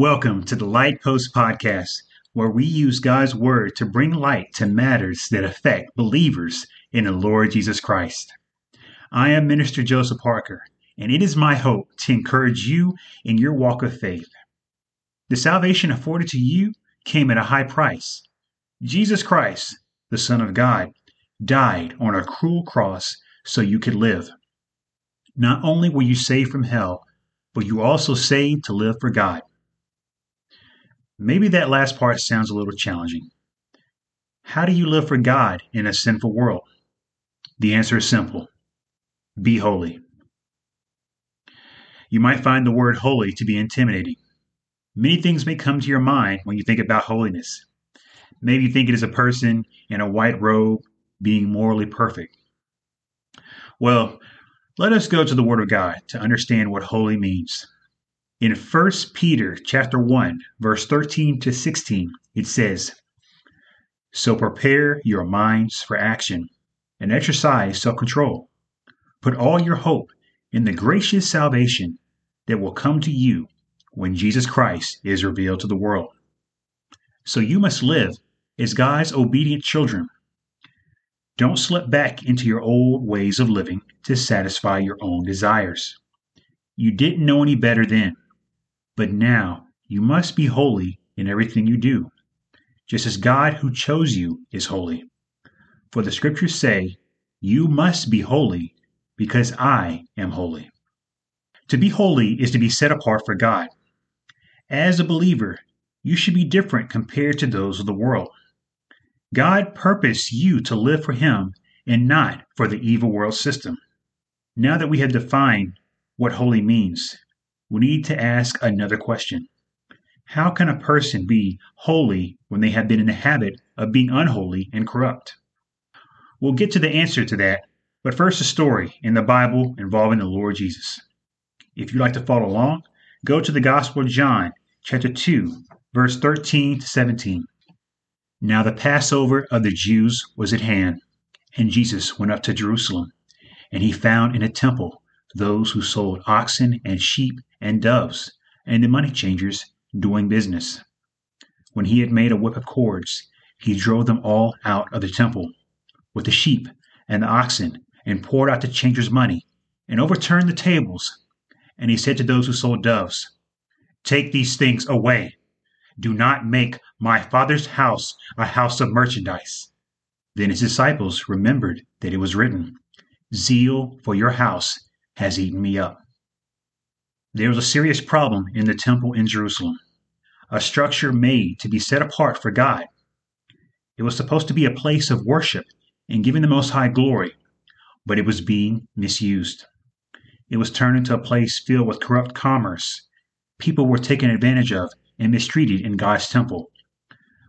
Welcome to the Light Post Podcast, where we use God's Word to bring light to matters that affect believers in the Lord Jesus Christ. I am Minister Joseph Parker, and it is my hope to encourage you in your walk of faith. The salvation afforded to you came at a high price. Jesus Christ, the Son of God, died on a cruel cross so you could live. Not only were you saved from hell, but you also saved to live for God. Maybe that last part sounds a little challenging. How do you live for God in a sinful world? The answer is simple be holy. You might find the word holy to be intimidating. Many things may come to your mind when you think about holiness. Maybe you think it is a person in a white robe being morally perfect. Well, let us go to the Word of God to understand what holy means. In 1 Peter chapter 1, verse 13 to 16, it says, So prepare your minds for action and exercise self-control. Put all your hope in the gracious salvation that will come to you when Jesus Christ is revealed to the world. So you must live as God's obedient children. Don't slip back into your old ways of living to satisfy your own desires. You didn't know any better then. But now you must be holy in everything you do, just as God who chose you is holy. For the scriptures say, You must be holy because I am holy. To be holy is to be set apart for God. As a believer, you should be different compared to those of the world. God purposed you to live for Him and not for the evil world system. Now that we have defined what holy means, we need to ask another question. How can a person be holy when they have been in the habit of being unholy and corrupt? We'll get to the answer to that, but first a story in the Bible involving the Lord Jesus. If you'd like to follow along, go to the Gospel of John, chapter 2, verse 13 to 17. Now the Passover of the Jews was at hand, and Jesus went up to Jerusalem, and he found in a temple those who sold oxen and sheep and doves, and the money changers doing business. When he had made a whip of cords, he drove them all out of the temple with the sheep and the oxen, and poured out the changers' money, and overturned the tables. And he said to those who sold doves, Take these things away. Do not make my father's house a house of merchandise. Then his disciples remembered that it was written, Zeal for your house has eaten me up. There was a serious problem in the temple in Jerusalem, a structure made to be set apart for God. It was supposed to be a place of worship and giving the Most High glory, but it was being misused. It was turned into a place filled with corrupt commerce. People were taken advantage of and mistreated in God's temple.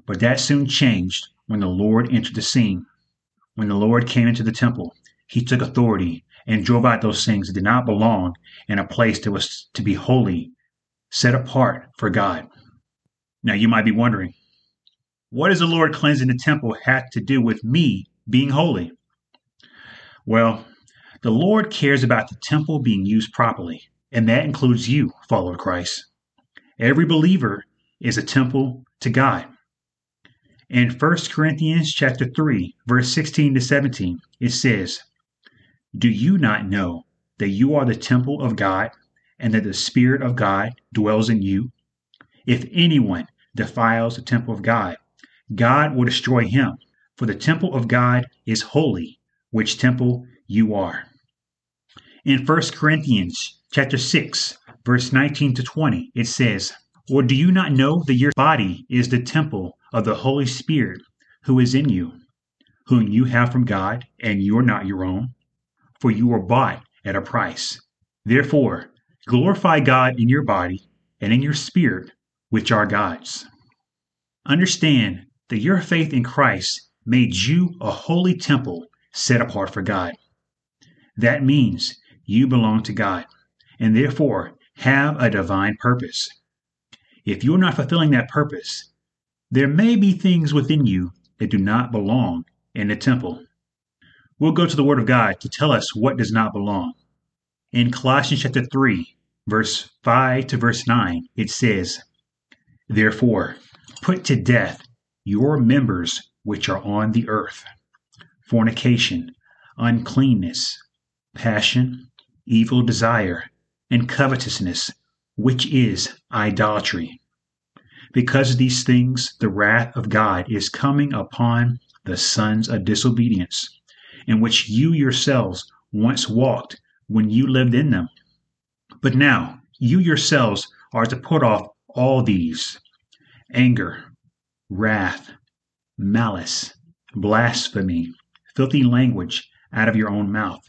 But that soon changed when the Lord entered the scene. When the Lord came into the temple, he took authority and drove out those things that did not belong in a place that was to be holy, set apart for God. Now you might be wondering, what does the Lord cleansing the temple have to do with me being holy? Well, the Lord cares about the temple being used properly, and that includes you, follower of Christ. Every believer is a temple to God. In 1 Corinthians chapter 3, verse 16 to 17, it says, do you not know that you are the temple of God and that the Spirit of God dwells in you? If anyone defiles the temple of God, God will destroy him, for the temple of God is holy, which temple you are. In 1 Corinthians chapter 6, verse 19 to 20, it says, Or do you not know that your body is the temple of the Holy Spirit who is in you, whom you have from God, and you are not your own? For you were bought at a price. Therefore, glorify God in your body and in your spirit, which are God's. Understand that your faith in Christ made you a holy temple set apart for God. That means you belong to God and therefore have a divine purpose. If you're not fulfilling that purpose, there may be things within you that do not belong in the temple. We'll go to the Word of God to tell us what does not belong. In Colossians chapter 3, verse 5 to verse 9, it says, Therefore, put to death your members which are on the earth fornication, uncleanness, passion, evil desire, and covetousness, which is idolatry. Because of these things, the wrath of God is coming upon the sons of disobedience, in which you yourselves once walked when you lived in them. But now, you yourselves are to put off all these anger, wrath, malice, blasphemy, filthy language out of your own mouth.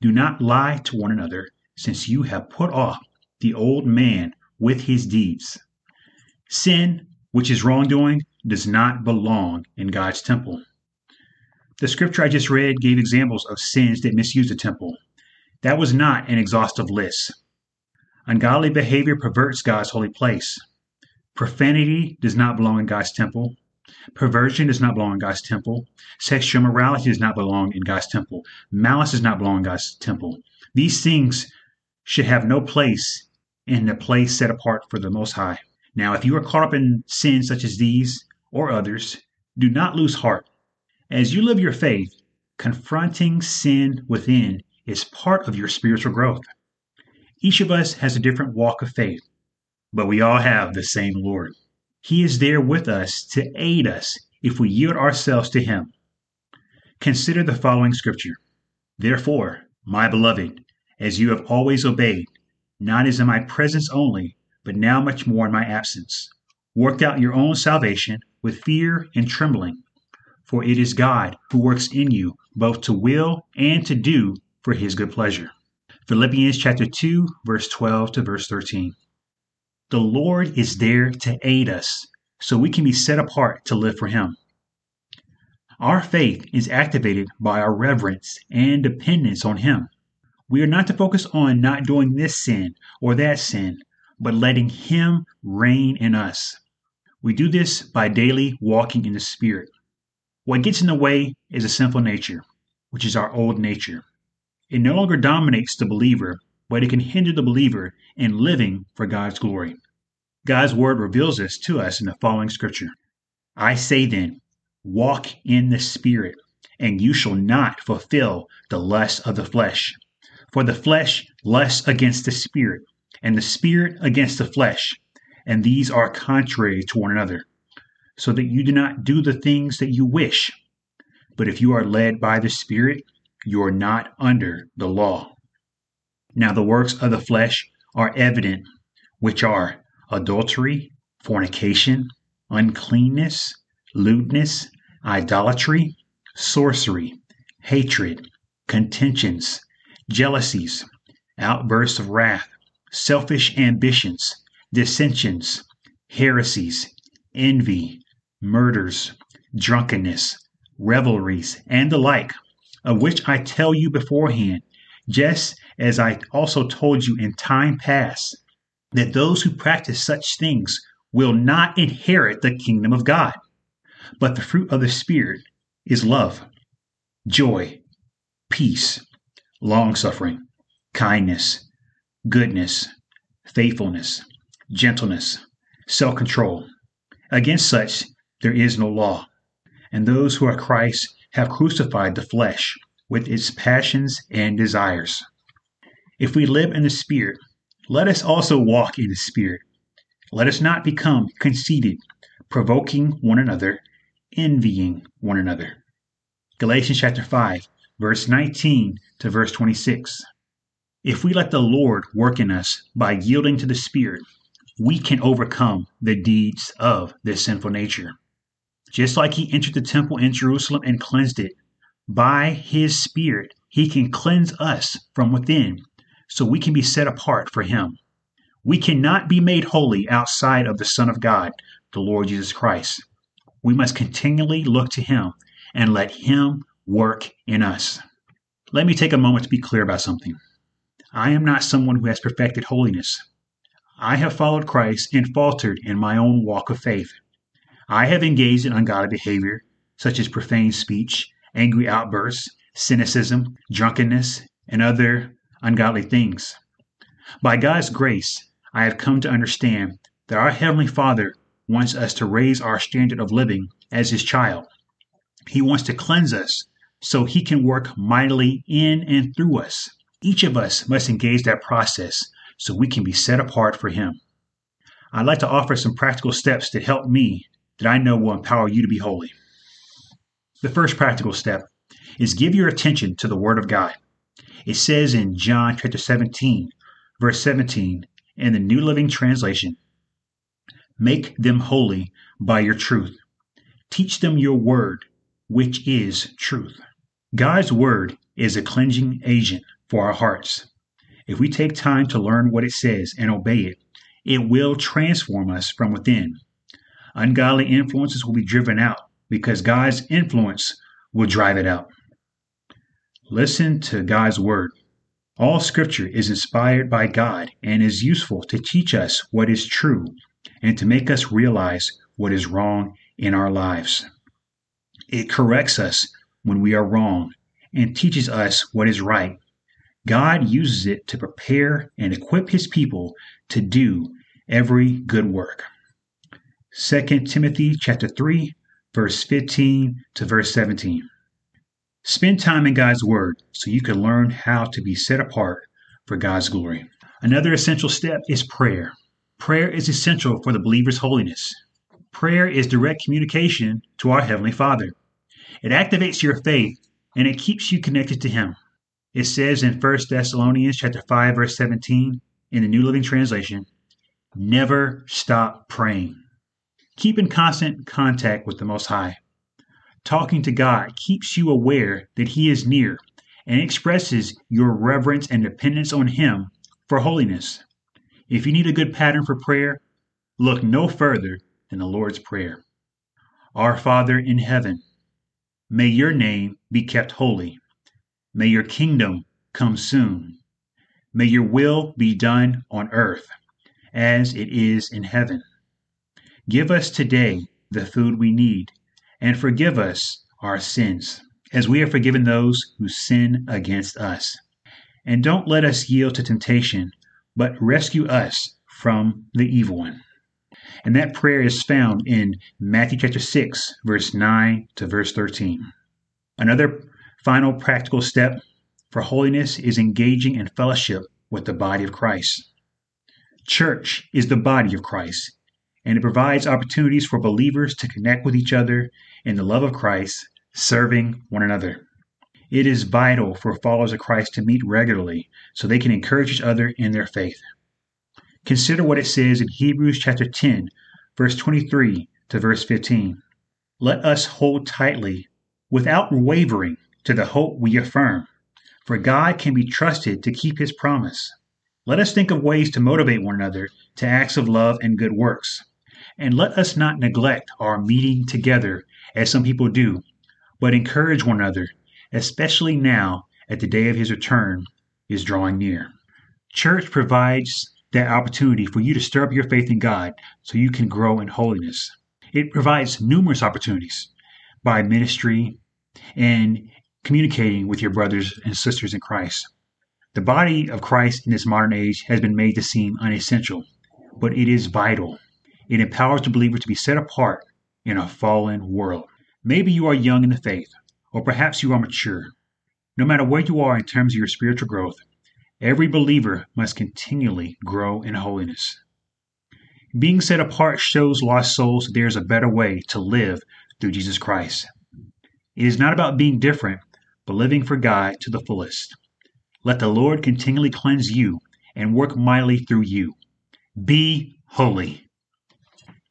Do not lie to one another, since you have put off the old man with his deeds. Sin, which is wrongdoing, does not belong in God's temple. The scripture I just read gave examples of sins that misuse the temple. That was not an exhaustive list. Ungodly behavior perverts God's holy place. Profanity does not belong in God's temple. Perversion does not belong in God's temple. Sexual morality does not belong in God's temple. Malice does not belong in God's temple. These things should have no place in the place set apart for the Most High. Now, if you are caught up in sins such as these or others, do not lose heart. As you live your faith, confronting sin within is part of your spiritual growth. Each of us has a different walk of faith but we all have the same Lord. He is there with us to aid us if we yield ourselves to Him. Consider the following scripture Therefore, my beloved, as you have always obeyed, not as in my presence only, but now much more in my absence, work out your own salvation with fear and trembling. For it is God who works in you both to will and to do for his good pleasure. Philippians chapter 2, verse 12 to verse 13. The Lord is there to aid us so we can be set apart to live for Him. Our faith is activated by our reverence and dependence on Him. We are not to focus on not doing this sin or that sin, but letting Him reign in us. We do this by daily walking in the Spirit. What gets in the way is a sinful nature, which is our old nature. It no longer dominates the believer, but it can hinder the believer in living for God's glory. God's word reveals this to us in the following scripture I say then, walk in the Spirit, and you shall not fulfill the lust of the flesh. For the flesh lusts against the Spirit, and the Spirit against the flesh, and these are contrary to one another, so that you do not do the things that you wish. But if you are led by the Spirit, you are not under the law. Now the works of the flesh are evident, which are adultery, fornication, uncleanness, lewdness, idolatry, sorcery, hatred, contentions, jealousies, outbursts of wrath, selfish ambitions, dissensions, heresies, envy, murders, drunkenness, revelries, and the like, of which I tell you beforehand, just as I also told you in time past, that those who practice such things will not inherit the kingdom of God. But the fruit of the Spirit is love, joy, peace, long suffering, kindness, goodness, faithfulness, gentleness, self control. Against such there is no law. And those who are Christ have crucified the flesh with its passions and desires. If we live in the Spirit, let us also walk in the Spirit. Let us not become conceited, provoking one another, envying one another. Galatians chapter 5, verse 19 to verse 26. If we let the Lord work in us by yielding to the Spirit, we can overcome the deeds of this sinful nature. Just like he entered the temple in Jerusalem and cleansed it, by his Spirit, he can cleanse us from within so we can be set apart for Him. We cannot be made holy outside of the Son of God, the Lord Jesus Christ. We must continually look to Him and let Him work in us. Let me take a moment to be clear about something. I am not someone who has perfected holiness. I have followed Christ and faltered in my own walk of faith. I have engaged in ungodly behavior, such as profane speech, angry outbursts, cynicism, drunkenness, and other ungodly things. By God's grace, I have come to understand that our Heavenly Father wants us to raise our standard of living as his child. He wants to cleanse us so he can work mightily in and through us. Each of us must engage that process so we can be set apart for him. I'd like to offer some practical steps that help me that I know will empower you to be holy. The first practical step is give your attention to the Word of God. It says in John chapter 17, verse 17, in the New Living Translation, Make them holy by your truth. Teach them your word, which is truth. God's word is a cleansing agent for our hearts. If we take time to learn what it says and obey it, it will transform us from within. Ungodly influences will be driven out because God's influence will drive it out. Listen to God's word. All scripture is inspired by God and is useful to teach us what is true and to make us realize what is wrong in our lives. It corrects us when we are wrong and teaches us what is right. God uses it to prepare and equip his people to do every good work. 2 Timothy chapter 3 verse 15 to verse 17. Spend time in God's word so you can learn how to be set apart for God's glory. Another essential step is prayer. Prayer is essential for the believer's holiness. Prayer is direct communication to our Heavenly Father. It activates your faith and it keeps you connected to Him. It says in 1 Thessalonians chapter 5, verse 17, in the New Living Translation, never stop praying. Keep in constant contact with the Most High. Talking to God keeps you aware that He is near and expresses your reverence and dependence on Him for holiness. If you need a good pattern for prayer, look no further than the Lord's Prayer. Our Father in heaven, may your name be kept holy. May your kingdom come soon. May your will be done on earth as it is in heaven. Give us today the food we need, and forgive us our sins, as we have forgiven those who sin against us. And don't let us yield to temptation but rescue us from the evil one. And that prayer is found in Matthew chapter 6, verse 9 to verse 13. Another final practical step for holiness is engaging in fellowship with the body of Christ. Church is the body of Christ, and it provides opportunities for believers to connect with each other in the love of Christ, serving one another. It is vital for followers of Christ to meet regularly so they can encourage each other in their faith. Consider what it says in Hebrews chapter 10, verse 23 to verse 15. Let us hold tightly, without wavering, to the hope we affirm, for God can be trusted to keep his promise. Let us think of ways to motivate one another to acts of love and good works. And let us not neglect our meeting together as some people do, but encourage one another especially now at the day of his return is drawing near. Church provides that opportunity for you to stir up your faith in God so you can grow in holiness. It provides numerous opportunities by ministry and communicating with your brothers and sisters in Christ. The body of Christ in this modern age has been made to seem unessential, but it is vital. It empowers the believer to be set apart in a fallen world. Maybe you are young in the faith, or perhaps you are mature. No matter where you are in terms of your spiritual growth, every believer must continually grow in holiness. Being set apart shows lost souls there is a better way to live through Jesus Christ. It is not about being different, but living for God to the fullest. Let the Lord continually cleanse you and work mightily through you. Be holy.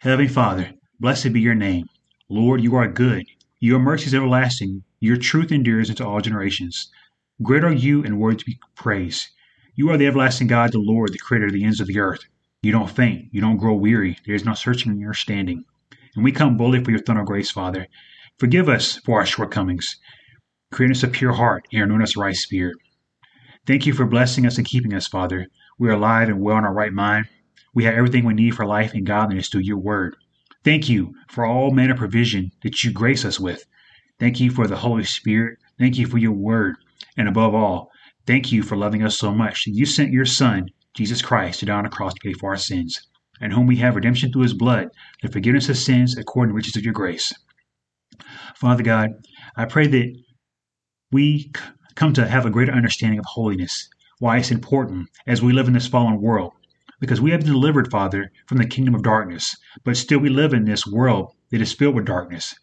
Heavenly Father, blessed be your name. Lord, you are good. Your mercy is everlasting. Your truth endures into all generations. Great are you and worthy to be praised. You are the everlasting God, the Lord, the creator of the ends of the earth. You don't faint. You don't grow weary. There is no searching in your standing. And we come boldly for your throne of grace, Father. Forgive us for our shortcomings. Create us a pure heart and renew us a right spirit. Thank you for blessing us and keeping us, Father. We are alive and well in our right mind. We have everything we need for life and godliness through your word. Thank you for all manner of provision that you grace us with. Thank you for the Holy Spirit. Thank you for your word. And above all, thank you for loving us so much that you sent your Son, Jesus Christ, to die on the cross to pay for our sins. and whom we have redemption through his blood, the forgiveness of sins according to the riches of your grace. Father God, I pray that we come to have a greater understanding of holiness, why it's important as we live in this fallen world. Because we have been delivered, Father, from the kingdom of darkness, but still we live in this world that is filled with darkness.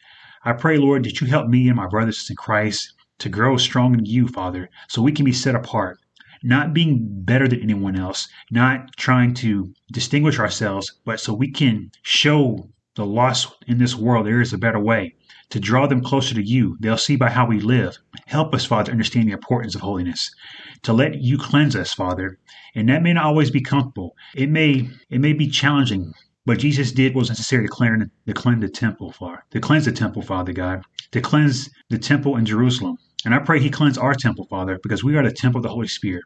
I pray, Lord, that you help me and my brothers in Christ to grow strong in you, Father, so we can be set apart, not being better than anyone else, not trying to distinguish ourselves, but so we can show the lost in this world there is a better way to draw them closer to you. They'll see by how we live. Help us, Father, understand the importance of holiness, to let you cleanse us, Father. And that may not always be comfortable. It may it may be challenging, but Jesus did what was necessary to cleanse, to cleanse the temple, Father, to cleanse the temple, Father God, to cleanse the temple in Jerusalem. And I pray He cleanse our temple, Father, because we are the temple of the Holy Spirit.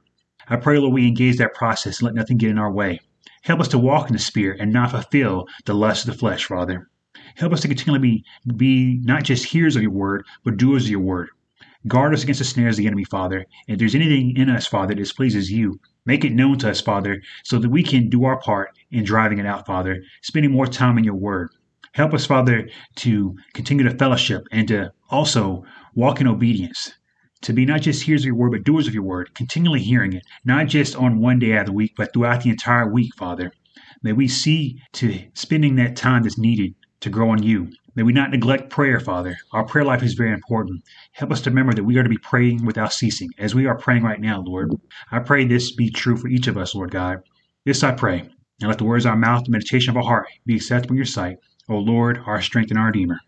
I pray, Lord, we engage that process and let nothing get in our way. Help us to walk in the Spirit and not fulfill the lust of the flesh, Father. Help us to continually be, be not just hearers of your word, but doers of your word. Guard us against the snares of the enemy, Father. If there's anything in us, Father, that displeases you, make it known to us, Father, so that we can do our part in driving it out, Father, spending more time in your word. Help us, Father, to continue to fellowship and to also walk in obedience. To be not just hearers of your word, but doers of your word, continually hearing it, not just on one day out of the week, but throughout the entire week, Father. May we see to spending that time that's needed to grow in you. May we not neglect prayer, Father. Our prayer life is very important. Help us to remember that we are to be praying without ceasing, as we are praying right now, Lord. I pray this be true for each of us, Lord God. This I pray, and let the words of our mouth, the meditation of our heart, be acceptable in your sight, O Lord, our strength and our Redeemer.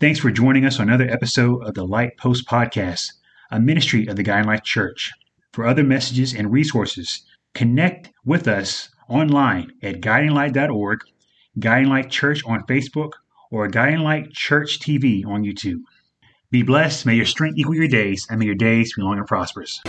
Thanks for joining us on another episode of the Light Post Podcast, a ministry of the Guiding Light Church. For other messages and resources, connect with us online at guidinglight.org Guiding Light Church on Facebook, or Guiding Light Church TV on YouTube. Be blessed, may your strength equal your days, and may your days be long and prosperous.